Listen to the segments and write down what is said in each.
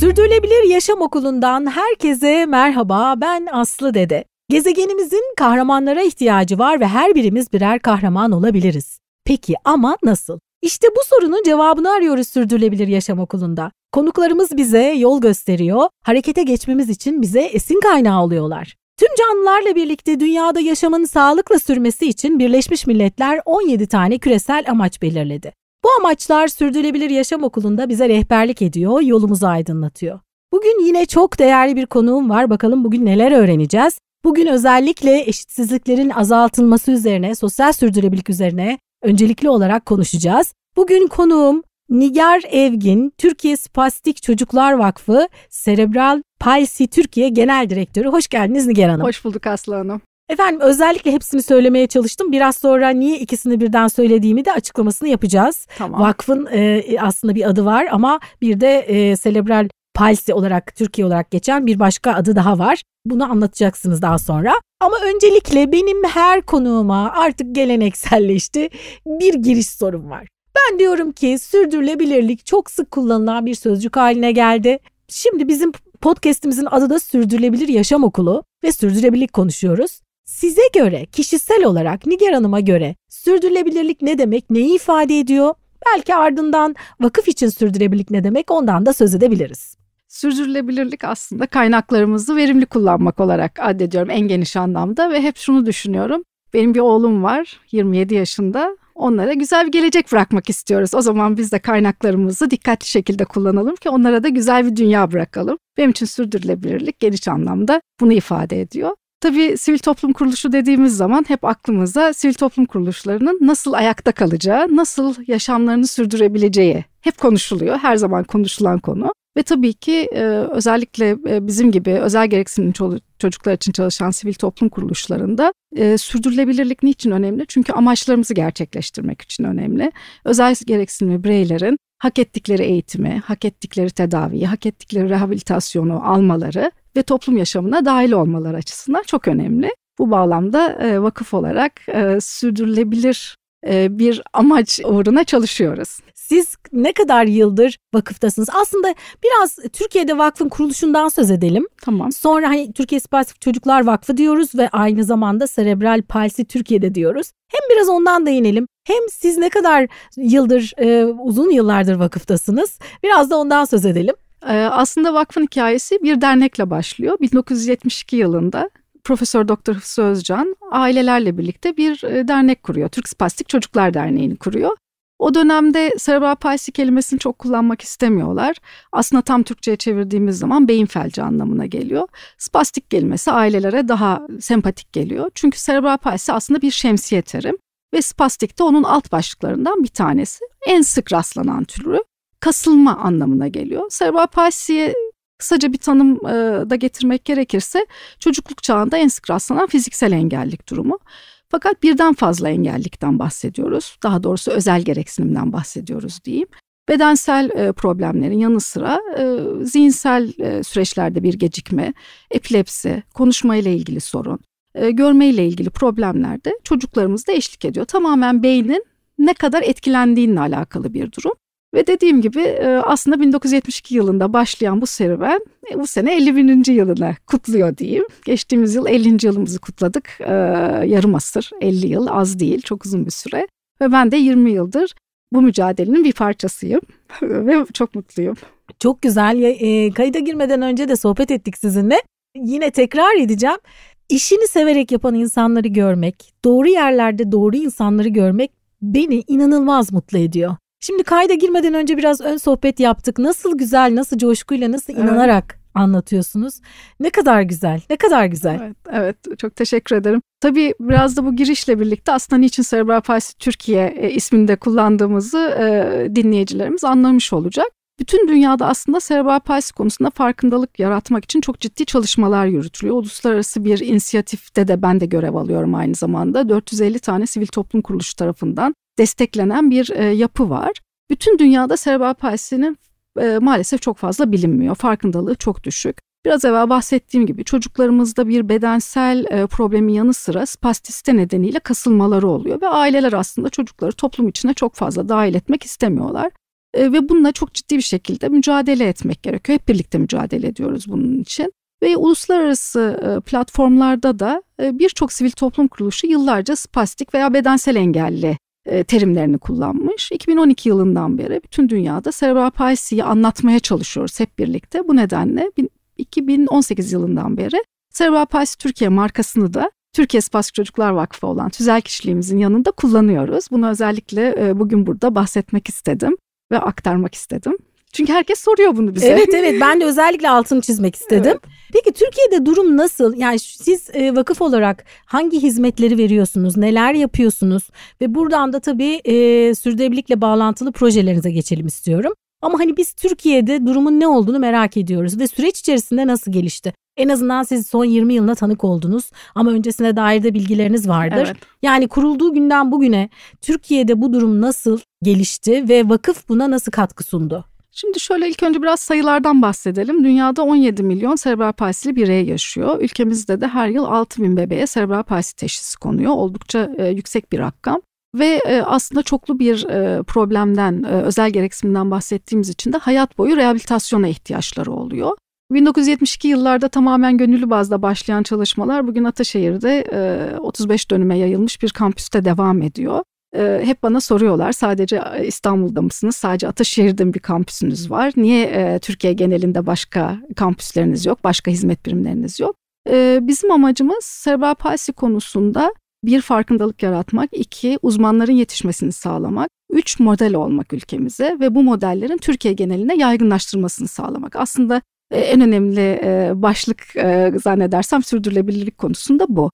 Sürdürülebilir Yaşam Okulu'ndan herkese merhaba. Ben Aslı Dede. Gezegenimizin kahramanlara ihtiyacı var ve her birimiz birer kahraman olabiliriz. Peki ama nasıl? İşte bu sorunun cevabını arıyoruz Sürdürülebilir Yaşam Okulu'nda. Konuklarımız bize yol gösteriyor, harekete geçmemiz için bize esin kaynağı oluyorlar. Tüm canlılarla birlikte dünyada yaşamın sağlıkla sürmesi için Birleşmiş Milletler 17 tane küresel amaç belirledi. Bu amaçlar Sürdürülebilir Yaşam Okulu'nda bize rehberlik ediyor, yolumuzu aydınlatıyor. Bugün yine çok değerli bir konuğum var. Bakalım bugün neler öğreneceğiz? Bugün özellikle eşitsizliklerin azaltılması üzerine, sosyal sürdürülebilirlik üzerine öncelikli olarak konuşacağız. Bugün konuğum Nigar Evgin, Türkiye Spastik Çocuklar Vakfı Serebral Palsi Türkiye Genel Direktörü. Hoş geldiniz Nigar Hanım. Hoş bulduk Aslı Hanım. Efendim özellikle hepsini söylemeye çalıştım. Biraz sonra niye ikisini birden söylediğimi de açıklamasını yapacağız. Tamam. Vakfın e, aslında bir adı var ama bir de e, Serebral Palsi olarak Türkiye olarak geçen bir başka adı daha var. Bunu anlatacaksınız daha sonra. Ama öncelikle benim her konuğuma artık gelenekselleşti bir giriş sorum var. Ben diyorum ki sürdürülebilirlik çok sık kullanılan bir sözcük haline geldi. Şimdi bizim podcast'imizin adı da Sürdürülebilir Yaşam Okulu ve sürdürülebilirlik konuşuyoruz. Size göre, kişisel olarak Nigar Hanım'a göre sürdürülebilirlik ne demek, neyi ifade ediyor? Belki ardından vakıf için sürdürülebilirlik ne demek ondan da söz edebiliriz. Sürdürülebilirlik aslında kaynaklarımızı verimli kullanmak olarak addediyorum en geniş anlamda ve hep şunu düşünüyorum. Benim bir oğlum var 27 yaşında. Onlara güzel bir gelecek bırakmak istiyoruz. O zaman biz de kaynaklarımızı dikkatli şekilde kullanalım ki onlara da güzel bir dünya bırakalım. Benim için sürdürülebilirlik geniş anlamda bunu ifade ediyor. Tabii sivil toplum kuruluşu dediğimiz zaman hep aklımıza sivil toplum kuruluşlarının nasıl ayakta kalacağı, nasıl yaşamlarını sürdürebileceği hep konuşuluyor. Her zaman konuşulan konu. Ve tabii ki e, özellikle e, bizim gibi özel gereksinim çocuklar için çalışan sivil toplum kuruluşlarında e, sürdürülebilirlik niçin önemli? Çünkü amaçlarımızı gerçekleştirmek için önemli. Özel gereksinimli bireylerin hak ettikleri eğitimi, hak ettikleri tedaviyi, hak ettikleri rehabilitasyonu almaları ve toplum yaşamına dahil olmaları açısından çok önemli. Bu bağlamda vakıf olarak sürdürülebilir bir amaç uğruna çalışıyoruz. Siz ne kadar yıldır vakıftasınız? Aslında biraz Türkiye'de vakfın kuruluşundan söz edelim. Tamam. Sonra hani Türkiye Spastik Çocuklar Vakfı diyoruz ve aynı zamanda Serebral Palsi Türkiye'de diyoruz. Hem biraz ondan değinelim. Hem siz ne kadar yıldır, e, uzun yıllardır vakıftasınız. Biraz da ondan söz edelim. Ee, aslında vakfın hikayesi bir dernekle başlıyor. 1972 yılında Profesör Doktor Hıfzı Özcan ailelerle birlikte bir e, dernek kuruyor. Türk Spastik Çocuklar Derneği'ni kuruyor. O dönemde serebral palsi kelimesini çok kullanmak istemiyorlar. Aslında tam Türkçe'ye çevirdiğimiz zaman beyin felci anlamına geliyor. Spastik kelimesi ailelere daha sempatik geliyor. Çünkü serebral palsi aslında bir şemsiye terim ve spastik de onun alt başlıklarından bir tanesi. En sık rastlanan türü kasılma anlamına geliyor. Serebral palsiye kısaca bir tanım da getirmek gerekirse çocukluk çağında en sık rastlanan fiziksel engellik durumu. Fakat birden fazla engellikten bahsediyoruz. Daha doğrusu özel gereksinimden bahsediyoruz diyeyim. Bedensel problemlerin yanı sıra zihinsel süreçlerde bir gecikme, epilepsi, konuşma ile ilgili sorun, e, görme ile ilgili problemler de çocuklarımızda eşlik ediyor. Tamamen beynin ne kadar etkilendiğinle alakalı bir durum. Ve dediğim gibi e, aslında 1972 yılında başlayan bu serüven e, bu sene 51. yılını kutluyor diyeyim. Geçtiğimiz yıl 50. yılımızı kutladık. E, yarım asır, 50 yıl az değil, çok uzun bir süre. Ve ben de 20 yıldır bu mücadelenin bir parçasıyım ve çok mutluyum. Çok güzel. E, kayıda girmeden önce de sohbet ettik sizinle. Yine tekrar edeceğim. İşini severek yapan insanları görmek, doğru yerlerde doğru insanları görmek beni inanılmaz mutlu ediyor. Şimdi kayda girmeden önce biraz ön sohbet yaptık. Nasıl güzel, nasıl coşkuyla, nasıl inanarak evet. anlatıyorsunuz. Ne kadar güzel, ne kadar güzel. Evet, evet çok teşekkür ederim. Tabii biraz da bu girişle birlikte aslında niçin Cerebral Palsy Türkiye e, isminde kullandığımızı e, dinleyicilerimiz anlamış olacak. Bütün dünyada aslında serebral palsi konusunda farkındalık yaratmak için çok ciddi çalışmalar yürütülüyor. Uluslararası bir inisiyatifte de ben de görev alıyorum aynı zamanda. 450 tane sivil toplum kuruluşu tarafından desteklenen bir e, yapı var. Bütün dünyada serebral palsinin e, maalesef çok fazla bilinmiyor. Farkındalığı çok düşük. Biraz evvel bahsettiğim gibi çocuklarımızda bir bedensel e, problemin yanı sıra spastiste nedeniyle kasılmaları oluyor ve aileler aslında çocukları toplum içine çok fazla dahil etmek istemiyorlar. E, ve bununla çok ciddi bir şekilde mücadele etmek gerekiyor. Hep birlikte mücadele ediyoruz bunun için. Ve uluslararası e, platformlarda da e, birçok sivil toplum kuruluşu yıllarca spastik veya bedensel engelli terimlerini kullanmış. 2012 yılından beri bütün dünyada serebral palsiyi anlatmaya çalışıyoruz hep birlikte. Bu nedenle 2018 yılından beri Serebral Palsi Türkiye markasını da Türkiye Spastik Çocuklar Vakfı olan tüzel kişiliğimizin yanında kullanıyoruz. Bunu özellikle bugün burada bahsetmek istedim ve aktarmak istedim. Çünkü herkes soruyor bunu bize. Evet evet ben de özellikle altını çizmek istedim. Evet. Peki Türkiye'de durum nasıl? Yani siz e, vakıf olarak hangi hizmetleri veriyorsunuz? Neler yapıyorsunuz? Ve buradan da tabii e, sürdürülebilirlikle bağlantılı projelerinize geçelim istiyorum. Ama hani biz Türkiye'de durumun ne olduğunu merak ediyoruz ve süreç içerisinde nasıl gelişti? En azından siz son 20 yılına tanık oldunuz ama öncesine dair de bilgileriniz vardır. Evet. Yani kurulduğu günden bugüne Türkiye'de bu durum nasıl gelişti ve vakıf buna nasıl katkı sundu? Şimdi şöyle ilk önce biraz sayılardan bahsedelim. Dünyada 17 milyon serebral palsili birey yaşıyor. Ülkemizde de her yıl 6 bin bebeğe serebral palsi teşhisi konuyor. Oldukça e, yüksek bir rakam. Ve e, aslında çoklu bir e, problemden, e, özel gereksinimden bahsettiğimiz için de hayat boyu rehabilitasyona ihtiyaçları oluyor. 1972 yıllarda tamamen gönüllü bazda başlayan çalışmalar bugün Ataşehir'de e, 35 dönüme yayılmış bir kampüste devam ediyor. E, hep bana soruyorlar sadece e, İstanbul'da mısınız? Sadece Ataşehir'de bir kampüsünüz var? Niye e, Türkiye genelinde başka kampüsleriniz yok? Başka hizmet birimleriniz yok? E, bizim amacımız serebral palsi konusunda bir farkındalık yaratmak, iki uzmanların yetişmesini sağlamak, üç model olmak ülkemize ve bu modellerin Türkiye geneline yaygınlaştırmasını sağlamak. Aslında e, en önemli başlık zannedersem sürdürülebilirlik konusunda bu.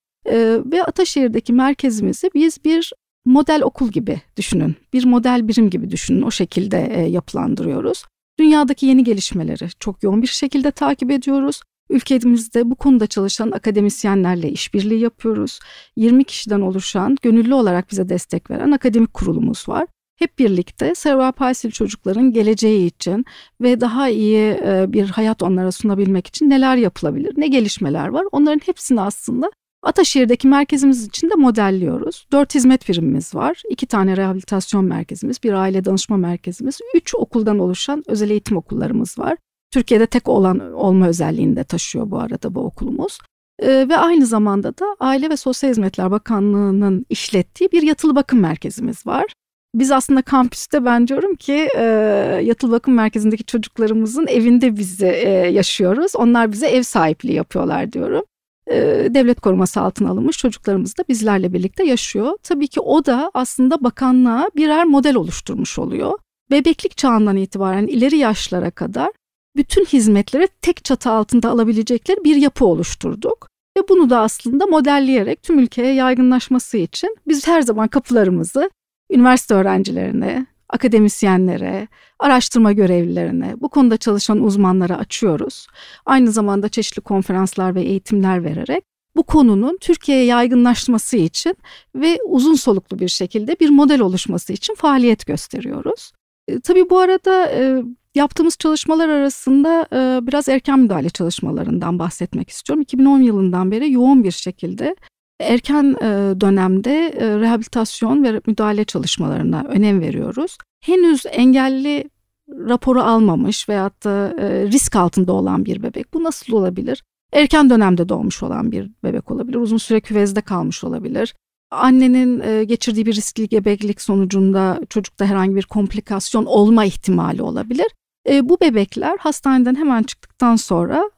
Ve Ataşehir'deki merkezimizi biz bir model okul gibi düşünün, bir model birim gibi düşünün o şekilde yapılandırıyoruz. Dünyadaki yeni gelişmeleri çok yoğun bir şekilde takip ediyoruz. Ülkemizde bu konuda çalışan akademisyenlerle işbirliği yapıyoruz. 20 kişiden oluşan, gönüllü olarak bize destek veren akademik kurulumuz var. Hep birlikte serebral palsili çocukların geleceği için ve daha iyi e, bir hayat onlara sunabilmek için neler yapılabilir, ne gelişmeler var onların hepsini aslında Ataşehir'deki merkezimiz için de modelliyoruz. Dört hizmet birimimiz var. iki tane rehabilitasyon merkezimiz, bir aile danışma merkezimiz, üç okuldan oluşan özel eğitim okullarımız var. Türkiye'de tek olan olma özelliğini de taşıyor bu arada bu okulumuz. Ee, ve aynı zamanda da Aile ve Sosyal Hizmetler Bakanlığı'nın işlettiği bir yatılı bakım merkezimiz var. Biz aslında kampüste ben diyorum ki e, yatılı bakım merkezindeki çocuklarımızın evinde bizi e, yaşıyoruz. Onlar bize ev sahipliği yapıyorlar diyorum. E, devlet koruması altına alınmış çocuklarımız da bizlerle birlikte yaşıyor. Tabii ki o da aslında bakanlığa birer model oluşturmuş oluyor. Bebeklik çağından itibaren ileri yaşlara kadar bütün hizmetleri tek çatı altında alabilecekleri bir yapı oluşturduk. Ve bunu da aslında modelleyerek tüm ülkeye yaygınlaşması için biz her zaman kapılarımızı üniversite öğrencilerine, akademisyenlere, araştırma görevlilerine, bu konuda çalışan uzmanlara açıyoruz. Aynı zamanda çeşitli konferanslar ve eğitimler vererek bu konunun Türkiye'ye yaygınlaşması için ve uzun soluklu bir şekilde bir model oluşması için faaliyet gösteriyoruz. E, tabii bu arada e, Yaptığımız çalışmalar arasında e, biraz erken müdahale çalışmalarından bahsetmek istiyorum. 2010 yılından beri yoğun bir şekilde erken e, dönemde e, rehabilitasyon ve müdahale çalışmalarına önem veriyoruz. Henüz engelli raporu almamış veyahut da e, risk altında olan bir bebek bu nasıl olabilir? Erken dönemde doğmuş olan bir bebek olabilir, uzun süre küvezde kalmış olabilir. Annenin geçirdiği bir riskli gebeklik sonucunda çocukta herhangi bir komplikasyon olma ihtimali olabilir. Bu bebekler hastaneden hemen çıktıktan sonra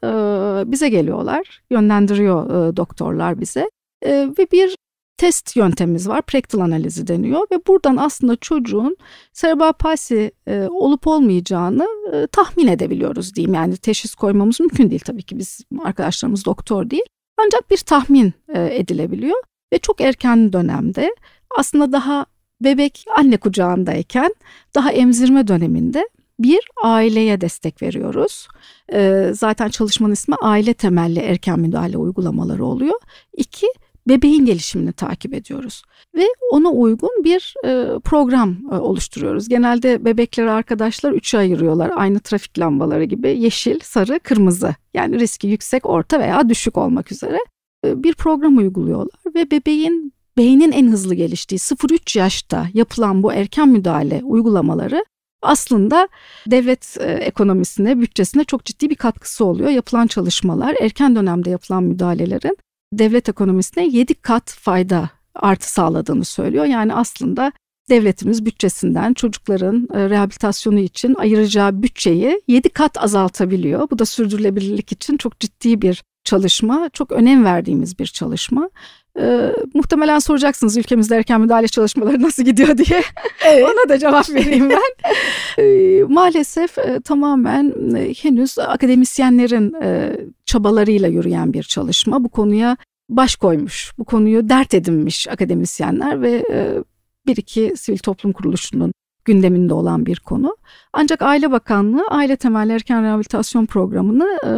bize geliyorlar, yönlendiriyor doktorlar bize e, ve bir test yöntemimiz var. Prektal analizi deniyor ve buradan aslında çocuğun serebral palsi e, olup olmayacağını e, tahmin edebiliyoruz diyeyim. Yani teşhis koymamız mümkün değil tabii ki biz arkadaşlarımız doktor değil. Ancak bir tahmin e, edilebiliyor ve çok erken dönemde aslında daha bebek anne kucağındayken daha emzirme döneminde bir, aileye destek veriyoruz. Ee, zaten çalışmanın ismi aile temelli erken müdahale uygulamaları oluyor. İki, bebeğin gelişimini takip ediyoruz ve ona uygun bir e, program e, oluşturuyoruz. Genelde bebekleri arkadaşlar üçe ayırıyorlar aynı trafik lambaları gibi yeşil, sarı, kırmızı yani riski yüksek, orta veya düşük olmak üzere e, bir program uyguluyorlar ve bebeğin beynin en hızlı geliştiği 0-3 yaşta yapılan bu erken müdahale uygulamaları aslında devlet ekonomisine, bütçesine çok ciddi bir katkısı oluyor. Yapılan çalışmalar, erken dönemde yapılan müdahalelerin devlet ekonomisine 7 kat fayda artı sağladığını söylüyor. Yani aslında devletimiz bütçesinden çocukların e, rehabilitasyonu için ayıracağı bütçeyi 7 kat azaltabiliyor. Bu da sürdürülebilirlik için çok ciddi bir çalışma, çok önem verdiğimiz bir çalışma. Ee, muhtemelen soracaksınız ülkemizde erken müdahale çalışmaları nasıl gidiyor diye. Evet. Ona da cevap vereyim ben. ee, maalesef e, tamamen e, henüz akademisyenlerin e, çabalarıyla yürüyen bir çalışma. Bu konuya baş koymuş, bu konuyu dert edinmiş akademisyenler ve e, bir iki sivil toplum kuruluşunun gündeminde olan bir konu. Ancak Aile Bakanlığı aile temelli erken rehabilitasyon programını e,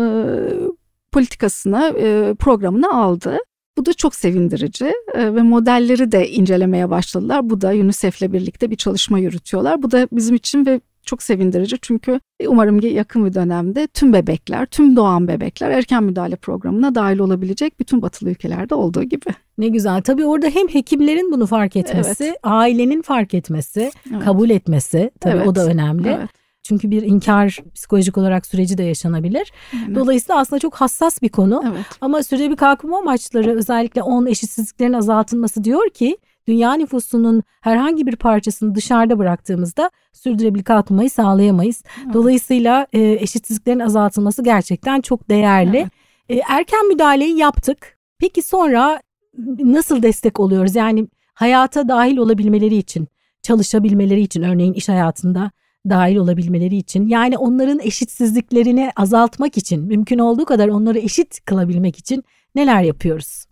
politikasına, e, programına aldı. Bu da çok sevindirici e, ve modelleri de incelemeye başladılar. Bu da UNICEF'le birlikte bir çalışma yürütüyorlar. Bu da bizim için ve çok sevindirici çünkü umarım ki yakın bir dönemde tüm bebekler, tüm doğan bebekler erken müdahale programına dahil olabilecek bütün batılı ülkelerde olduğu gibi. Ne güzel. Tabii orada hem hekimlerin bunu fark etmesi, evet. ailenin fark etmesi, evet. kabul etmesi tabii evet. o da önemli. Evet. Çünkü bir inkar psikolojik olarak süreci de yaşanabilir. Evet. Dolayısıyla aslında çok hassas bir konu. Evet. Ama bir kalkınma amaçları özellikle 10 eşitsizliklerin azaltılması diyor ki dünya nüfusunun herhangi bir parçasını dışarıda bıraktığımızda sürdürülebilir kalkınmayı sağlayamayız. Evet. Dolayısıyla e, eşitsizliklerin azaltılması gerçekten çok değerli. Evet. E, erken müdahaleyi yaptık. Peki sonra nasıl destek oluyoruz? Yani hayata dahil olabilmeleri için, çalışabilmeleri için örneğin iş hayatında dahil olabilmeleri için yani onların eşitsizliklerini azaltmak için mümkün olduğu kadar onları eşit kılabilmek için neler yapıyoruz?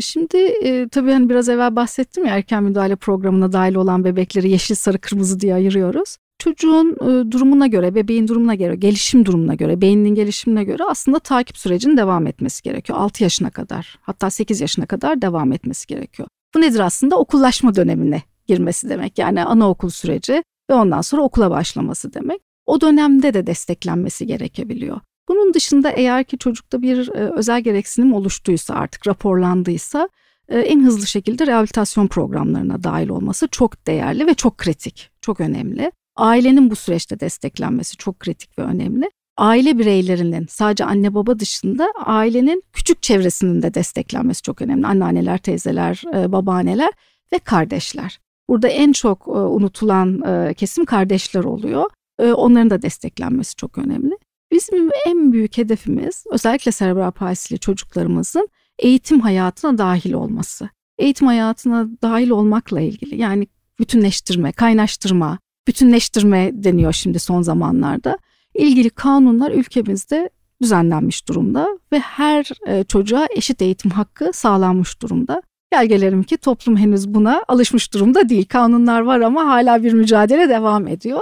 Şimdi tabii hani biraz evvel bahsettim ya erken müdahale programına dahil olan bebekleri yeşil, sarı, kırmızı diye ayırıyoruz. Çocuğun durumuna göre, bebeğin durumuna göre, gelişim durumuna göre, beyninin gelişimine göre aslında takip sürecinin devam etmesi gerekiyor. 6 yaşına kadar hatta 8 yaşına kadar devam etmesi gerekiyor. Bu nedir aslında? Okullaşma dönemine girmesi demek. Yani anaokul süreci ve ondan sonra okula başlaması demek. O dönemde de desteklenmesi gerekebiliyor. Bunun dışında eğer ki çocukta bir e, özel gereksinim oluştuysa artık raporlandıysa e, en hızlı şekilde rehabilitasyon programlarına dahil olması çok değerli ve çok kritik, çok önemli. Ailenin bu süreçte desteklenmesi çok kritik ve önemli. Aile bireylerinin sadece anne baba dışında ailenin küçük çevresinin de desteklenmesi çok önemli. Anneanneler, teyzeler, e, babaanneler ve kardeşler. Burada en çok unutulan kesim kardeşler oluyor. Onların da desteklenmesi çok önemli. Bizim en büyük hedefimiz özellikle serebral palsili çocuklarımızın eğitim hayatına dahil olması. Eğitim hayatına dahil olmakla ilgili yani bütünleştirme, kaynaştırma, bütünleştirme deniyor şimdi son zamanlarda. İlgili kanunlar ülkemizde düzenlenmiş durumda ve her e, çocuğa eşit eğitim hakkı sağlanmış durumda. Gel gelelim ki toplum henüz buna alışmış durumda değil. Kanunlar var ama hala bir mücadele devam ediyor.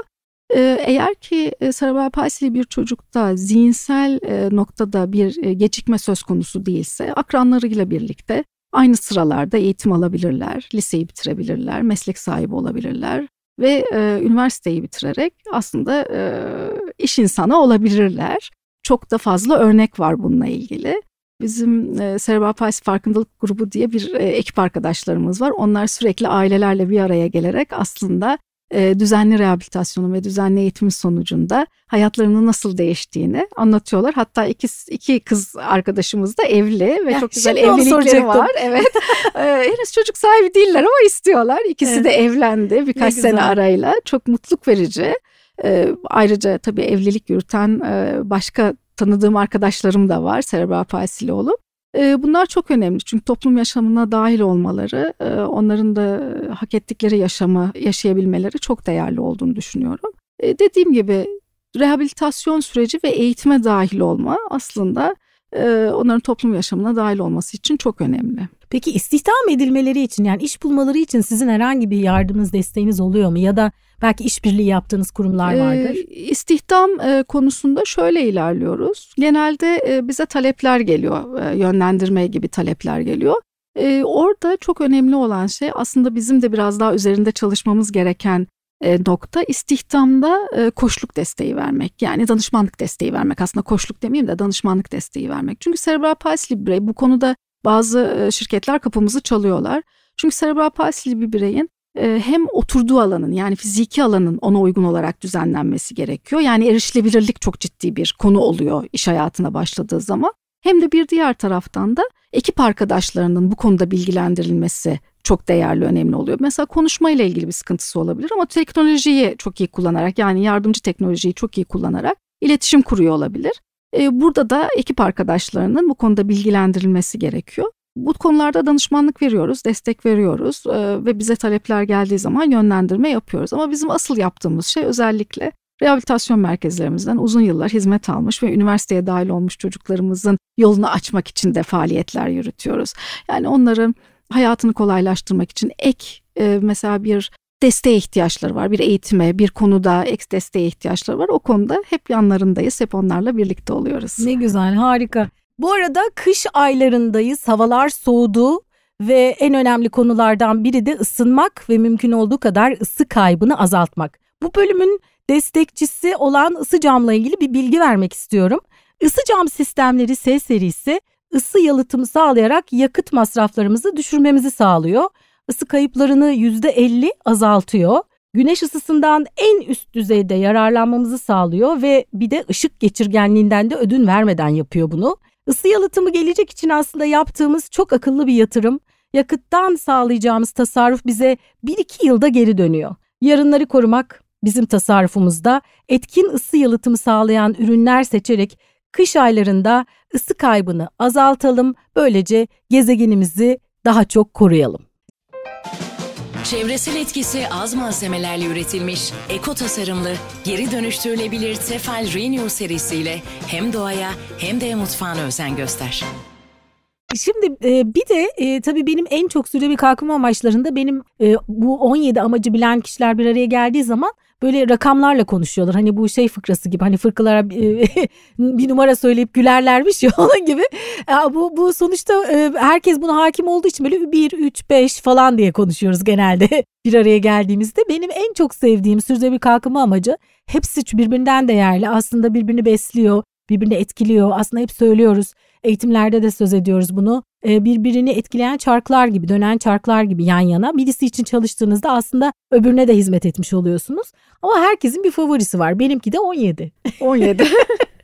Ee, eğer ki e, serebral palsili bir çocukta zihinsel e, noktada bir e, gecikme söz konusu değilse akranlarıyla birlikte aynı sıralarda eğitim alabilirler, liseyi bitirebilirler, meslek sahibi olabilirler ve üniversiteyi bitirerek aslında iş insanı olabilirler. Çok da fazla örnek var bununla ilgili. Bizim e, Serebral Palsi Farkındalık Grubu diye bir e, ekip arkadaşlarımız var. Onlar sürekli ailelerle bir araya gelerek aslında e, düzenli rehabilitasyonun ve düzenli eğitimin sonucunda hayatlarının nasıl değiştiğini anlatıyorlar. Hatta iki, iki kız arkadaşımız da evli ve ya, çok güzel evlilikleri var. Evet. e, henüz çocuk sahibi değiller ama istiyorlar. İkisi evet. de evlendi birkaç sene arayla. Çok mutluluk verici. E, ayrıca tabii evlilik yürüten e, başka tanıdığım arkadaşlarım da var serebral palsili olup. Bunlar çok önemli çünkü toplum yaşamına dahil olmaları, onların da hak ettikleri yaşamı yaşayabilmeleri çok değerli olduğunu düşünüyorum. Dediğim gibi rehabilitasyon süreci ve eğitime dahil olma aslında onların toplum yaşamına dahil olması için çok önemli. Peki istihdam edilmeleri için yani iş bulmaları için sizin herhangi bir yardımınız, desteğiniz oluyor mu? Ya da belki işbirliği yaptığınız kurumlar vardır. E, istihdam e, konusunda şöyle ilerliyoruz. Genelde e, bize talepler geliyor, e, yönlendirme gibi talepler geliyor. E, orada çok önemli olan şey aslında bizim de biraz daha üzerinde çalışmamız gereken nokta istihdamda e, koşluk desteği vermek. Yani danışmanlık desteği vermek aslında koşluk demeyeyim de danışmanlık desteği vermek. Çünkü serebral palsili bir birey bu konuda bazı e, şirketler kapımızı çalıyorlar. Çünkü serebral palsili bir bireyin e, hem oturduğu alanın yani fiziki alanın ona uygun olarak düzenlenmesi gerekiyor. Yani erişilebilirlik çok ciddi bir konu oluyor iş hayatına başladığı zaman. Hem de bir diğer taraftan da ekip arkadaşlarının bu konuda bilgilendirilmesi çok değerli, önemli oluyor. Mesela konuşma ile ilgili bir sıkıntısı olabilir ama teknolojiyi çok iyi kullanarak yani yardımcı teknolojiyi çok iyi kullanarak iletişim kuruyor olabilir. E, burada da ekip arkadaşlarının bu konuda bilgilendirilmesi gerekiyor. Bu konularda danışmanlık veriyoruz, destek veriyoruz e, ve bize talepler geldiği zaman yönlendirme yapıyoruz. Ama bizim asıl yaptığımız şey özellikle rehabilitasyon merkezlerimizden uzun yıllar hizmet almış ve üniversiteye dahil olmuş çocuklarımızın yolunu açmak için de faaliyetler yürütüyoruz. Yani onların hayatını kolaylaştırmak için ek e, mesela bir desteğe ihtiyaçları var. Bir eğitime, bir konuda ek desteğe ihtiyaçları var. O konuda hep yanlarındayız. Hep onlarla birlikte oluyoruz. Ne güzel, harika. Bu arada kış aylarındayız. Havalar soğudu ve en önemli konulardan biri de ısınmak ve mümkün olduğu kadar ısı kaybını azaltmak. Bu bölümün destekçisi olan ısı camla ilgili bir bilgi vermek istiyorum. Isı cam sistemleri S serisi ısı yalıtımı sağlayarak yakıt masraflarımızı düşürmemizi sağlıyor. Isı kayıplarını %50 azaltıyor. Güneş ısısından en üst düzeyde yararlanmamızı sağlıyor ve bir de ışık geçirgenliğinden de ödün vermeden yapıyor bunu. Isı yalıtımı gelecek için aslında yaptığımız çok akıllı bir yatırım. Yakıttan sağlayacağımız tasarruf bize 1-2 yılda geri dönüyor. Yarınları korumak bizim tasarrufumuzda etkin ısı yalıtımı sağlayan ürünler seçerek kış aylarında ısı kaybını azaltalım. Böylece gezegenimizi daha çok koruyalım. Çevresel etkisi az malzemelerle üretilmiş, eko tasarımlı, geri dönüştürülebilir Tefal Renew serisiyle hem doğaya hem de mutfağına özen göster. Şimdi e, bir de e, tabii benim en çok süre kalkınma amaçlarında benim e, bu 17 amacı bilen kişiler bir araya geldiği zaman böyle rakamlarla konuşuyorlar. Hani bu şey fıkrası gibi hani fırkalara e, bir numara söyleyip gülerlermiş ya onun gibi. Bu, bu sonuçta e, herkes buna hakim olduğu için böyle 1, 3, 5 falan diye konuşuyoruz genelde bir araya geldiğimizde. Benim en çok sevdiğim sürdürülebilir kalkınma amacı hepsi birbirinden değerli. Aslında birbirini besliyor, birbirini etkiliyor. Aslında hep söylüyoruz Eğitimlerde de söz ediyoruz bunu. Ee, birbirini etkileyen çarklar gibi, dönen çarklar gibi yan yana. Birisi için çalıştığınızda aslında öbürüne de hizmet etmiş oluyorsunuz. Ama herkesin bir favorisi var. Benimki de 17. 17.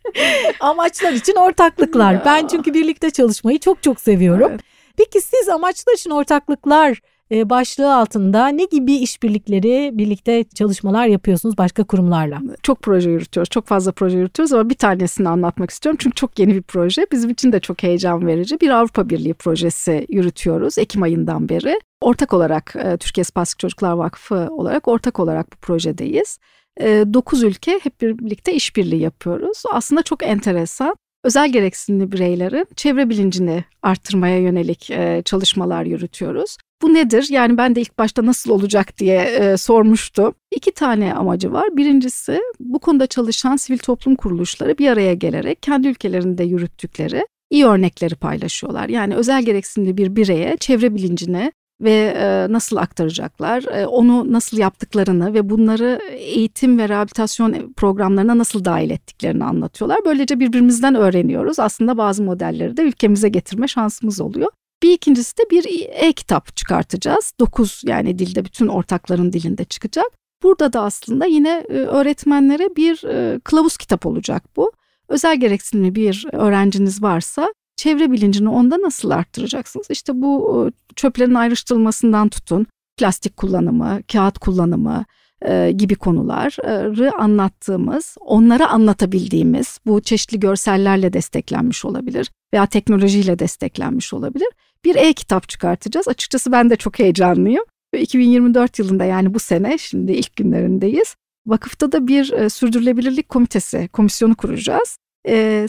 Amaçlar için ortaklıklar. Ben çünkü birlikte çalışmayı çok çok seviyorum. Evet. Peki siz amaçlar için ortaklıklar e, başlığı altında ne gibi işbirlikleri birlikte çalışmalar yapıyorsunuz başka kurumlarla? Çok proje yürütüyoruz. Çok fazla proje yürütüyoruz ama bir tanesini anlatmak istiyorum. Çünkü çok yeni bir proje. Bizim için de çok heyecan verici. Bir Avrupa Birliği projesi yürütüyoruz Ekim ayından beri. Ortak olarak e, Türkiye Spastik Çocuklar Vakfı olarak ortak olarak bu projedeyiz. 9 e, ülke hep birlikte işbirliği yapıyoruz. Aslında çok enteresan özel gereksinimli bireylerin çevre bilincini arttırmaya yönelik e, çalışmalar yürütüyoruz. Bu nedir? Yani ben de ilk başta nasıl olacak diye e, sormuştum. İki tane amacı var. Birincisi bu konuda çalışan sivil toplum kuruluşları bir araya gelerek kendi ülkelerinde yürüttükleri iyi örnekleri paylaşıyorlar. Yani özel gereksinimli bir bireye çevre bilincini ve e, nasıl aktaracaklar, e, onu nasıl yaptıklarını ve bunları eğitim ve rehabilitasyon programlarına nasıl dahil ettiklerini anlatıyorlar. Böylece birbirimizden öğreniyoruz. Aslında bazı modelleri de ülkemize getirme şansımız oluyor. Bir ikincisi de bir e-kitap çıkartacağız. Dokuz yani dilde bütün ortakların dilinde çıkacak. Burada da aslında yine e, öğretmenlere bir e, kılavuz kitap olacak bu. Özel gereksinimli bir öğrenciniz varsa çevre bilincini onda nasıl arttıracaksınız? İşte bu e, çöplerin ayrıştırılmasından tutun, plastik kullanımı, kağıt kullanımı, e, gibi konuları anlattığımız, onlara anlatabildiğimiz bu çeşitli görsellerle desteklenmiş olabilir veya teknolojiyle desteklenmiş olabilir. Bir e-kitap çıkartacağız. Açıkçası ben de çok heyecanlıyım. 2024 yılında yani bu sene şimdi ilk günlerindeyiz. Vakıfta da bir e, sürdürülebilirlik komitesi, komisyonu kuracağız.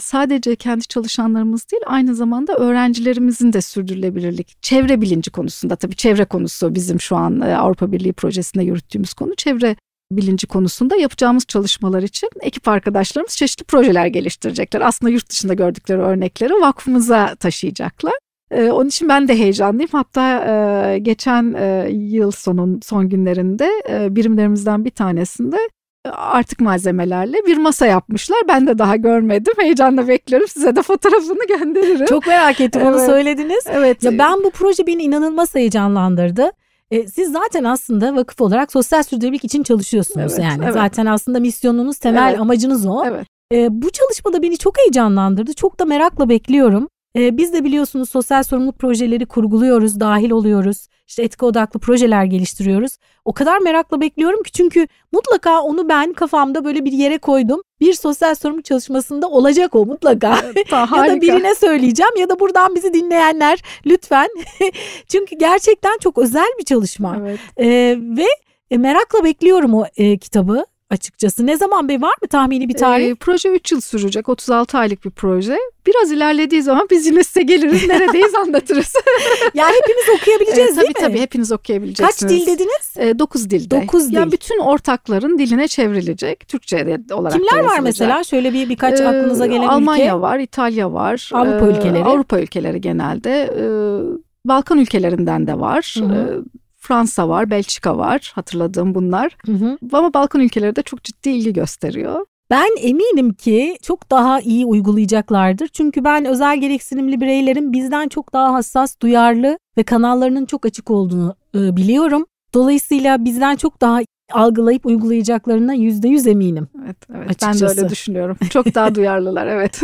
Sadece kendi çalışanlarımız değil aynı zamanda öğrencilerimizin de sürdürülebilirlik, çevre bilinci konusunda tabii çevre konusu bizim şu an Avrupa Birliği projesinde yürüttüğümüz konu çevre bilinci konusunda yapacağımız çalışmalar için ekip arkadaşlarımız çeşitli projeler geliştirecekler. Aslında yurt dışında gördükleri örnekleri vakfımıza taşıyacaklar. E, onun için ben de heyecanlıyım. Hatta e, geçen e, yıl sonun son günlerinde e, birimlerimizden bir tanesinde artık malzemelerle bir masa yapmışlar. Ben de daha görmedim. Heyecanla bekliyorum. Size de fotoğrafını gönderirim. Çok merak ettim onu Evet. söylediniz. Evet. Ya ben bu proje beni inanılmaz heyecanlandırdı. E, siz zaten aslında vakıf olarak sosyal sürdürülebilirlik için çalışıyorsunuz Evet, yani. evet. Zaten aslında misyonunuz, temel Evet. amacınız o. Evet. E, bu çalışmada beni çok heyecanlandırdı. Çok da merakla bekliyorum. E, biz de biliyorsunuz sosyal sorumluluk projeleri kurguluyoruz, dahil oluyoruz. İşte etik odaklı projeler geliştiriyoruz. O kadar merakla bekliyorum ki çünkü mutlaka onu ben kafamda böyle bir yere koydum. Bir sosyal sorumluluk çalışmasında olacak o mutlaka. Daha ya da birine söyleyeceğim ya da buradan bizi dinleyenler lütfen. Çünkü gerçekten çok özel bir çalışma. Evet. Ee, ve e, merakla bekliyorum o e, kitabı açıkçası. Ne zaman be var mı tahmini bir tarih? Ee, proje 3 yıl sürecek. 36 aylık bir proje. Biraz ilerlediği zaman biz yine size geliriz. Neredeyiz anlatırız. ya hepimiz okuyabileceğiz Ee, değil tabii mi? tabii hepiniz okuyabileceksiniz. Kaç dil dediniz? 9 dilde. Dokuz Yani dil. bütün ortakların diline çevrilecek. Türkçe olarak Kimler var mesela? Şöyle bir birkaç Ee, aklınıza gelen Almanya ülke. var, İtalya var. Avrupa ee, ülkeleri. Avrupa ülkeleri genelde. Ee, Balkan ülkelerinden de var. Hı hı. Fransa var, Belçika var hatırladığım bunlar. Hı hı. Ama Balkan ülkeleri de çok ciddi ilgi gösteriyor. Ben eminim ki çok daha iyi uygulayacaklardır. Çünkü ben özel gereksinimli bireylerin bizden çok daha hassas, duyarlı ve kanallarının çok açık olduğunu e, biliyorum. Dolayısıyla bizden çok daha algılayıp uygulayacaklarına yüzde yüz eminim. Evet, evet. Ben de Açıkçası. öyle düşünüyorum. Çok daha duyarlılar, evet.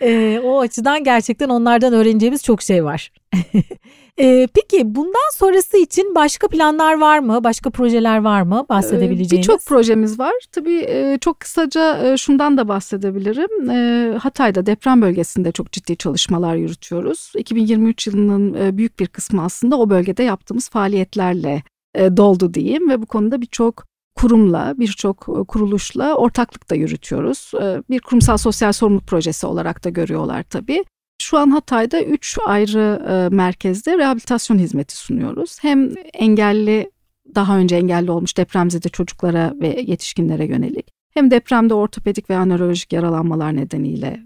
E, o açıdan gerçekten onlardan öğreneceğimiz çok şey var. E, peki bundan sonrası için başka planlar var mı? Başka projeler var mı bahsedebileceğiniz? Ee, Birçok projemiz var. Tabii e, çok kısaca e, şundan da bahsedebilirim. E, Hatay'da deprem bölgesinde çok ciddi çalışmalar yürütüyoruz. 2023 yılının büyük bir kısmı aslında o bölgede yaptığımız faaliyetlerle doldu diyeyim ve bu konuda birçok kurumla, birçok kuruluşla ortaklık da yürütüyoruz. Bir kurumsal sosyal sorumluluk projesi olarak da görüyorlar tabii. Şu an Hatay'da üç ayrı e, merkezde rehabilitasyon hizmeti sunuyoruz. Hem engelli daha önce engelli olmuş depremzede çocuklara ve yetişkinlere yönelik hem depremde ortopedik veya nörolojik yaralanmalar nedeniyle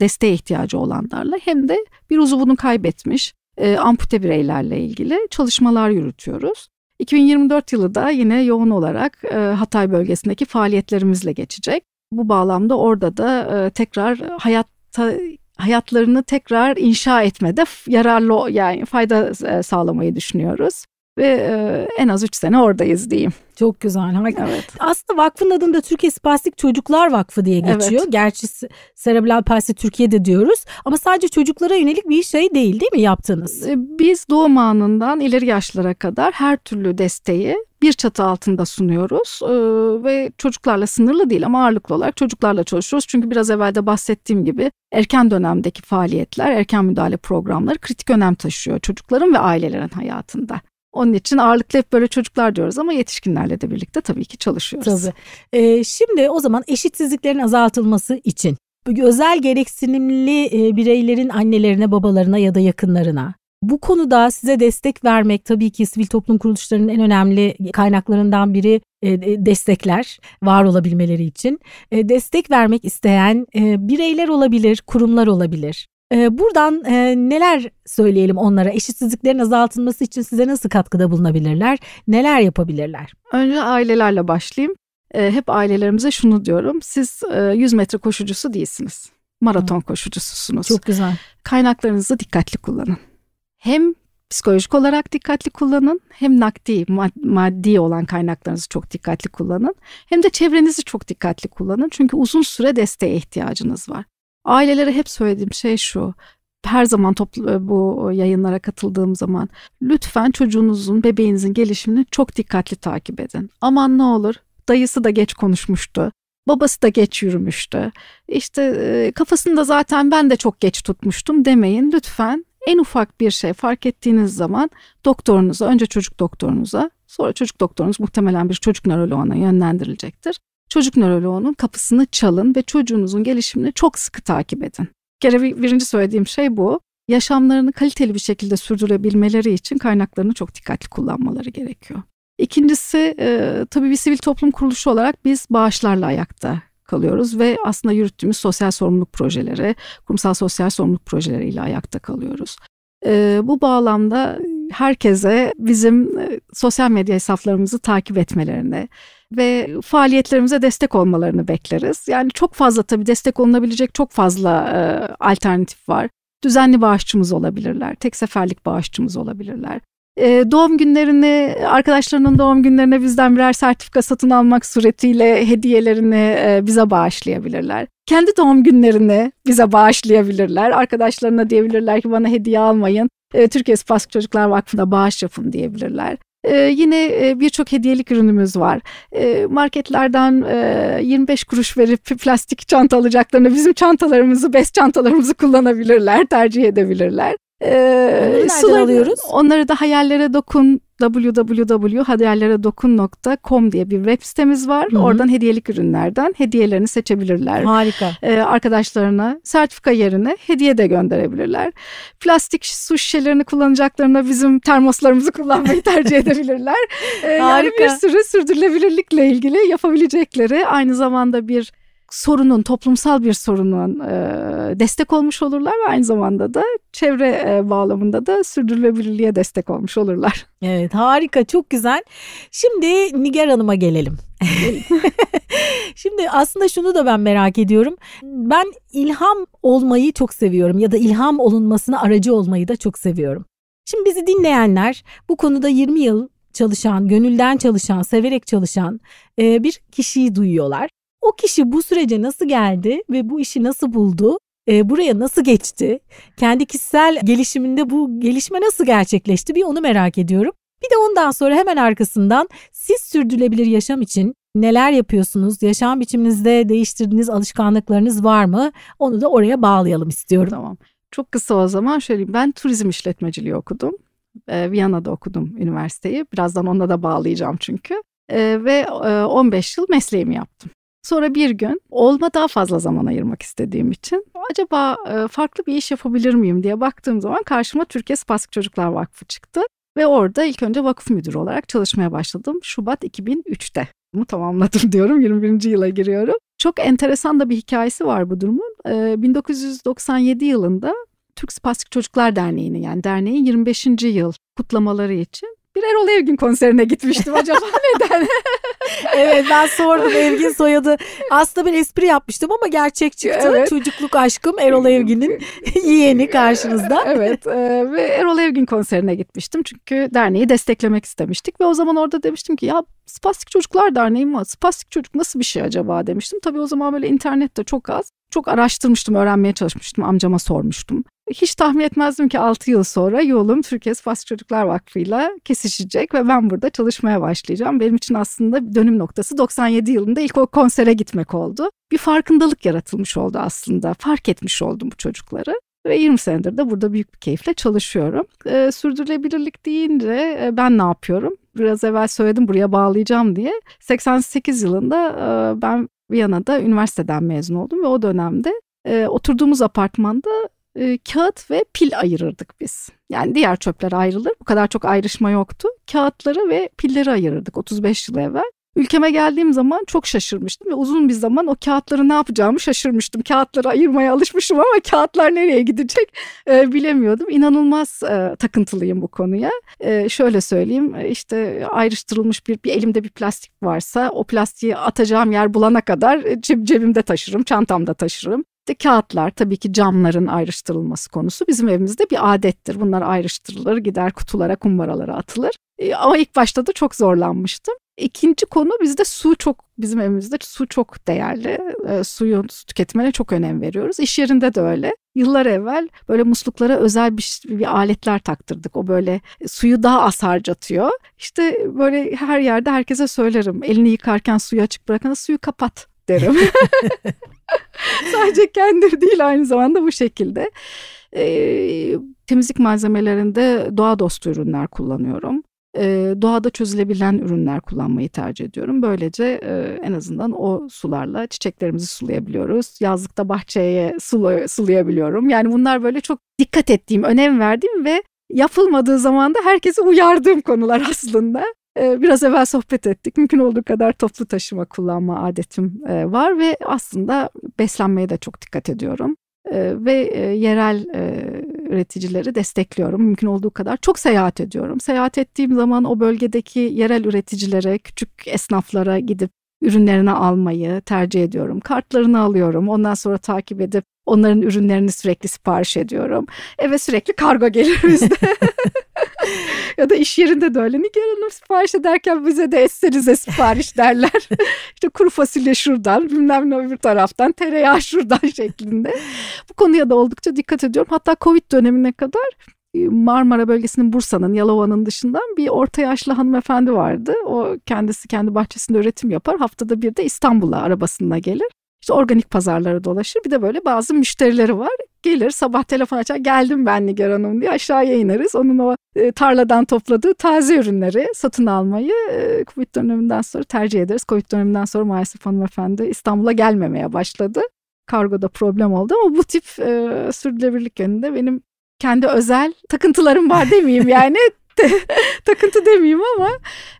desteğe ihtiyacı olanlarla hem de bir uzuvunu kaybetmiş e, ampute bireylerle ilgili çalışmalar yürütüyoruz. 2024 yılı da yine yoğun olarak e, Hatay bölgesindeki faaliyetlerimizle geçecek. Bu bağlamda orada da e, tekrar hayatta hayatlarını tekrar inşa etmede yararlı yani fayda e, sağlamayı düşünüyoruz ve e, en az 3 sene oradayız diyeyim. Çok güzel. Evet. Aslında vakfın adında Türkiye Spastik Çocuklar Vakfı diye geçiyor. Evet. Gerçi serebral palsi Türkiye'de diyoruz ama sadece çocuklara yönelik bir şey değil değil mi yaptığınız? E, Biz doğum anından ileri yaşlara kadar her türlü desteği bir çatı altında sunuyoruz E, ve çocuklarla sınırlı değil ama ağırlıklı olarak çocuklarla çalışıyoruz. Çünkü biraz evvel de bahsettiğim gibi erken dönemdeki faaliyetler, erken müdahale programları kritik önem taşıyor çocukların ve ailelerin hayatında. Onun için ağırlıklı hep böyle çocuklar diyoruz ama yetişkinlerle de birlikte tabii ki çalışıyoruz. Tabii. Ee, şimdi o zaman eşitsizliklerin azaltılması için özel gereksinimli e, bireylerin annelerine, babalarına ya da yakınlarına bu konuda size destek vermek tabii ki sivil toplum kuruluşlarının en önemli kaynaklarından biri e, destekler var olabilmeleri için. E, destek vermek isteyen bireyler olabilir, kurumlar olabilir. E, buradan e, neler söyleyelim onlara? Eşitsizliklerin azaltılması için size nasıl katkıda bulunabilirler? Neler yapabilirler? Önce ailelerle başlayayım. E, hep ailelerimize şunu diyorum. Siz e, 100 metre koşucusu değilsiniz. Maraton koşucususunuz. Çok güzel. Kaynaklarınızı dikkatli kullanın. Hem psikolojik olarak dikkatli kullanın hem nakdi, mad- maddi olan kaynaklarınızı çok dikkatli kullanın. Hem de çevrenizi çok dikkatli kullanın. Çünkü uzun süre desteğe ihtiyacınız var. Ailelere hep söylediğim şey şu. Her zaman toplu, bu yayınlara katıldığım zaman lütfen çocuğunuzun, bebeğinizin gelişimini çok dikkatli takip edin. Aman ne olur dayısı da geç konuşmuştu. Babası da geç yürümüştü. İşte e, kafasında zaten ben de çok geç tutmuştum demeyin. Lütfen en ufak bir şey fark ettiğiniz zaman doktorunuza, önce çocuk doktorunuza, sonra çocuk doktorunuz muhtemelen bir çocuk nöroloğuna yönlendirilecektir. Çocuk nöroloğunun kapısını çalın ve çocuğunuzun gelişimini çok sıkı takip edin. Bir kere bir- birinci söylediğim şey bu. Yaşamlarını kaliteli bir şekilde sürdürebilmeleri için kaynaklarını çok dikkatli kullanmaları gerekiyor. İkincisi e, tabii bir sivil toplum kuruluşu olarak biz bağışlarla ayakta kalıyoruz ve aslında yürüttüğümüz sosyal sorumluluk projeleri, kurumsal sosyal sorumluluk projeleriyle ayakta kalıyoruz. E, bu bağlamda herkese bizim e, sosyal medya hesaplarımızı takip etmelerini ve faaliyetlerimize destek olmalarını bekleriz. Yani çok fazla tabii destek olunabilecek çok fazla e, alternatif var. Düzenli bağışçımız olabilirler, tek seferlik bağışçımız olabilirler. E, doğum günlerini, arkadaşlarının doğum günlerine bizden birer sertifika satın almak suretiyle hediyelerini e, bize bağışlayabilirler. Kendi doğum günlerini bize bağışlayabilirler. Arkadaşlarına diyebilirler ki bana hediye almayın. E, Türkiye Spastik Çocuklar Vakfı'na bağış yapın diyebilirler. Ee, yine e, birçok hediyelik ürünümüz var. Ee, marketlerden e, 25 kuruş verip plastik çanta alacaklarını bizim çantalarımızı, bez çantalarımızı kullanabilirler, tercih edebilirler. Ee, Onları nereden alıyoruz? Onları da hayallere dokun www.hayalleredokun.com diye bir web sitemiz var. Hı-hı. Oradan hediyelik ürünlerden hediyelerini seçebilirler. Harika. Ee, arkadaşlarına sertifika yerine hediye de gönderebilirler. Plastik su şişelerini kullanacaklarına bizim termoslarımızı kullanmayı tercih edebilirler. Ee, Harika. Yani bir sürü sürdürülebilirlikle ilgili yapabilecekleri aynı zamanda bir sorunun, toplumsal bir sorunun e, destek olmuş olurlar ve aynı zamanda da çevre e, bağlamında da sürdürülebilirliğe destek olmuş olurlar. Evet harika çok güzel. Şimdi Niger Hanım'a gelelim. Şimdi aslında şunu da ben merak ediyorum. Ben ilham olmayı çok seviyorum ya da ilham olunmasına aracı olmayı da çok seviyorum. Şimdi bizi dinleyenler bu konuda 20 yıl çalışan, gönülden çalışan, severek çalışan e, bir kişiyi duyuyorlar. O kişi bu sürece nasıl geldi ve bu işi nasıl buldu? E, buraya nasıl geçti? Kendi kişisel gelişiminde bu gelişme nasıl gerçekleşti? Bir onu merak ediyorum. Bir de ondan sonra hemen arkasından siz sürdürülebilir yaşam için neler yapıyorsunuz? Yaşam biçiminizde değiştirdiğiniz alışkanlıklarınız var mı? Onu da oraya bağlayalım istiyorum. Tamam. Çok kısa o zaman şöyle ben turizm işletmeciliği okudum. Ee, Viyana'da okudum üniversiteyi. Birazdan onunla da bağlayacağım çünkü. Ee, ve e, 15 yıl mesleğimi yaptım. Sonra bir gün olma daha fazla zaman ayırmak istediğim için acaba e, farklı bir iş yapabilir miyim diye baktığım zaman karşıma Türkiye Spastik Çocuklar Vakfı çıktı. Ve orada ilk önce vakıf müdürü olarak çalışmaya başladım Şubat 2003'te. Bunu tamamladım diyorum 21. yıla giriyorum. Çok enteresan da bir hikayesi var bu durumun. 1997 e, yılında Türk Spastik Çocuklar Derneği'nin yani derneğin 25. yıl kutlamaları için bir Erol Evgin konserine gitmiştim acaba neden? evet ben sordum Evgin soyadı. Aslında bir espri yapmıştım ama gerçek çıktı. Evet. Çocukluk aşkım Erol Evgin'in yeğeni karşınızda. evet e, ve Erol Evgin konserine gitmiştim. Çünkü derneği desteklemek istemiştik ve o zaman orada demiştim ki ya Spastik Çocuklar Derneği mi? Spastik çocuk nasıl bir şey acaba demiştim. Tabii o zaman böyle internette çok az. Çok araştırmıştım, öğrenmeye çalışmıştım, amcama sormuştum. Hiç tahmin etmezdim ki 6 yıl sonra yolum Türkiye Spastik Çocuklar Vakfı'yla kesişecek ve ben burada çalışmaya başlayacağım. Benim için aslında dönüm noktası 97 yılında ilk o konsere gitmek oldu. Bir farkındalık yaratılmış oldu aslında. Fark etmiş oldum bu çocukları ve 20 senedir de burada büyük bir keyifle çalışıyorum. E, sürdürülebilirlik deyince e, ben ne yapıyorum? Biraz evvel söyledim buraya bağlayacağım diye. 88 yılında e, ben Viyana'da üniversiteden mezun oldum ve o dönemde e, oturduğumuz apartmanda e, kağıt ve pil ayırırdık biz. Yani diğer çöpler ayrılır. Bu kadar çok ayrışma yoktu. Kağıtları ve pilleri ayırırdık 35 yıl evvel. Ülkeme geldiğim zaman çok şaşırmıştım ve uzun bir zaman o kağıtları ne yapacağımı şaşırmıştım. Kağıtları ayırmaya alışmışım ama kağıtlar nereye gidecek e, bilemiyordum. İnanılmaz e, takıntılıyım bu konuya. E, şöyle söyleyeyim e, işte ayrıştırılmış bir, bir elimde bir plastik varsa o plastiği atacağım yer bulana kadar e, ceb, cebimde taşırım, çantamda taşırım. İşte kağıtlar tabii ki camların ayrıştırılması konusu bizim evimizde bir adettir. Bunlar ayrıştırılır, gider kutulara, kumbaralara atılır. E, ama ilk başta da çok zorlanmıştım. İkinci konu bizde su çok bizim evimizde su çok değerli. E, suyun su tüketimine çok önem veriyoruz. İş yerinde de öyle. Yıllar evvel böyle musluklara özel bir, bir aletler taktırdık. O böyle suyu daha az harcatıyor. İşte böyle her yerde herkese söylerim. Elini yıkarken suyu açık bırakana suyu kapat derim. Sadece kendir değil aynı zamanda bu şekilde. E, temizlik malzemelerinde doğa dostu ürünler kullanıyorum e, doğada çözülebilen ürünler kullanmayı tercih ediyorum. Böylece e, en azından o sularla çiçeklerimizi sulayabiliyoruz. Yazlıkta bahçeye sulu, sulayabiliyorum. Yani bunlar böyle çok dikkat ettiğim, önem verdiğim ve yapılmadığı zaman da herkese uyardığım konular aslında. Biraz evvel sohbet ettik. Mümkün olduğu kadar toplu taşıma kullanma adetim var ve aslında beslenmeye de çok dikkat ediyorum. Ve yerel üreticileri destekliyorum mümkün olduğu kadar. Çok seyahat ediyorum. Seyahat ettiğim zaman o bölgedeki yerel üreticilere, küçük esnaflara gidip ürünlerini almayı tercih ediyorum. Kartlarını alıyorum. Ondan sonra takip edip onların ürünlerini sürekli sipariş ediyorum. Eve sürekli kargo gelir bizde. ya da iş yerinde de öyle. Nigar Hanım sipariş ederken bize de etsenize sipariş derler. İşte kuru fasulye şuradan, bilmem ne öbür taraftan, tereyağı şuradan şeklinde. Bu konuya da oldukça dikkat ediyorum. Hatta Covid dönemine kadar e, Marmara bölgesinin Bursa'nın, Yalova'nın dışından bir orta yaşlı hanımefendi vardı. O kendisi kendi bahçesinde üretim yapar. Haftada bir de İstanbul'a arabasına gelir. İşte organik pazarlara dolaşır. Bir de böyle bazı müşterileri var. Gelir sabah telefon açar geldim ben Nigar Hanım diye aşağıya ineriz. Onun o e, tarladan topladığı taze ürünleri satın almayı e, Covid döneminden sonra tercih ederiz. Covid döneminden sonra maalesef hanımefendi İstanbul'a gelmemeye başladı. Kargoda problem oldu ama bu tip e, sürdürülebilirlik yönünde benim kendi özel takıntılarım var demeyeyim yani takıntı demeyeyim ama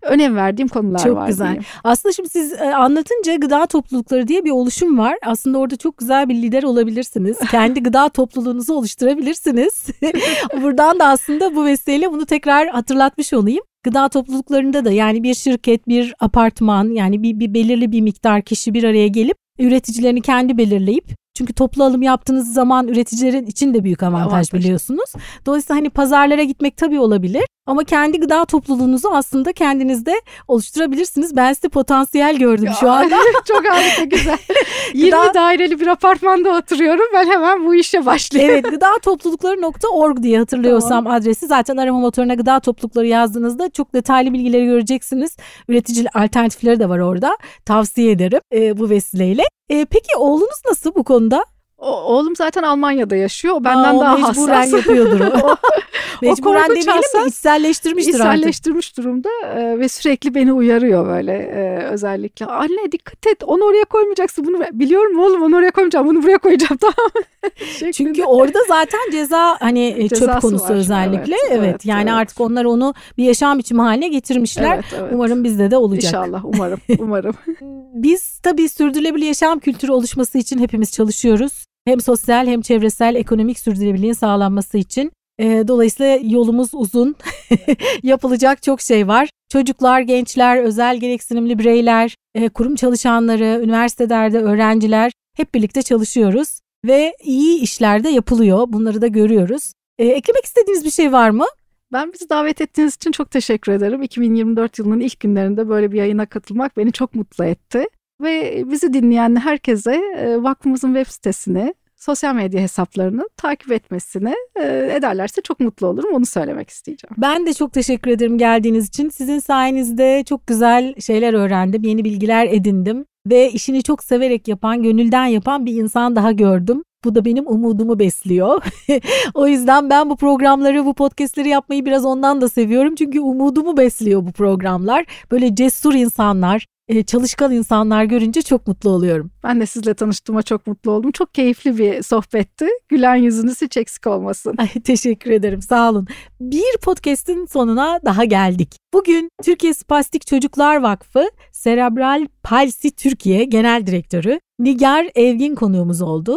önem verdiğim konular çok var. Çok güzel. Diyeyim. Aslında şimdi siz e, anlatınca gıda toplulukları diye bir oluşum var. Aslında orada çok güzel bir lider olabilirsiniz. Kendi gıda topluluğunuzu oluşturabilirsiniz. Buradan da aslında bu vesileyle bunu tekrar hatırlatmış olayım. Gıda topluluklarında da yani bir şirket, bir apartman yani bir, bir belirli bir miktar kişi bir araya gelip üreticilerini kendi belirleyip çünkü toplu alım yaptığınız zaman üreticilerin için de büyük avantaj, avantaj biliyorsunuz. Dolayısıyla hani pazarlara gitmek tabii olabilir ama kendi gıda topluluğunuzu aslında kendinizde oluşturabilirsiniz. Ben size potansiyel gördüm ya, şu anda. çok harika güzel. 20 gıda... daireli bir apartmanda oturuyorum. Ben hemen bu işe başlayayım. Evet gıda toplulukları.org diye hatırlıyorsam tamam. adresi. Zaten arama motoruna gıda toplulukları yazdığınızda çok detaylı bilgileri göreceksiniz. Üretici alternatifleri de var orada. Tavsiye ederim e, bu vesileyle. E, peki oğlunuz nasıl bu konuda? O, oğlum zaten Almanya'da yaşıyor. O benden Aa, daha mecburen hassas. yapıyordur o. mecburen demeyelim de içselleştirmiştir, içselleştirmiş durumda e, ve sürekli beni uyarıyor böyle e, özellikle. Anne dikkat et onu oraya koymayacaksın. Bunu biliyorum oğlum onu oraya koymayacağım. Bunu buraya koyacağım tamam Çünkü orada zaten ceza hani e, Cezası çöp konusu var. özellikle. Evet, evet, evet yani evet. artık onlar onu bir yaşam biçimi haline getirmişler. Evet, evet. Umarım bizde de olacak. İnşallah umarım umarım. Biz tabii sürdürülebilir yaşam kültürü oluşması için hepimiz çalışıyoruz hem sosyal hem çevresel ekonomik sürdürülebilirliğin sağlanması için. E, dolayısıyla yolumuz uzun. Yapılacak çok şey var. Çocuklar, gençler, özel gereksinimli bireyler, e, kurum çalışanları, üniversitelerde öğrenciler hep birlikte çalışıyoruz ve iyi işler de yapılıyor. Bunları da görüyoruz. E, eklemek istediğiniz bir şey var mı? Ben bizi davet ettiğiniz için çok teşekkür ederim. 2024 yılının ilk günlerinde böyle bir yayına katılmak beni çok mutlu etti. Ve bizi dinleyen herkese e, vakfımızın web sitesini, sosyal medya hesaplarını takip etmesini e, ederlerse çok mutlu olurum. Onu söylemek isteyeceğim. Ben de çok teşekkür ederim geldiğiniz için. Sizin sayenizde çok güzel şeyler öğrendim, yeni bilgiler edindim ve işini çok severek yapan, gönülden yapan bir insan daha gördüm. Bu da benim umudumu besliyor. o yüzden ben bu programları, bu podcastleri yapmayı biraz ondan da seviyorum. Çünkü umudumu besliyor bu programlar. Böyle cesur insanlar, e, çalışkan insanlar görünce çok mutlu oluyorum. Ben de sizle tanıştığıma çok mutlu oldum. Çok keyifli bir sohbetti. Gülen yüzünüz hiç eksik olmasın. Ay, teşekkür ederim sağ olun. Bir podcast'in sonuna daha geldik. Bugün Türkiye Spastik Çocuklar Vakfı Serebral Palsi Türkiye Genel Direktörü Nigar Evgin konuğumuz oldu.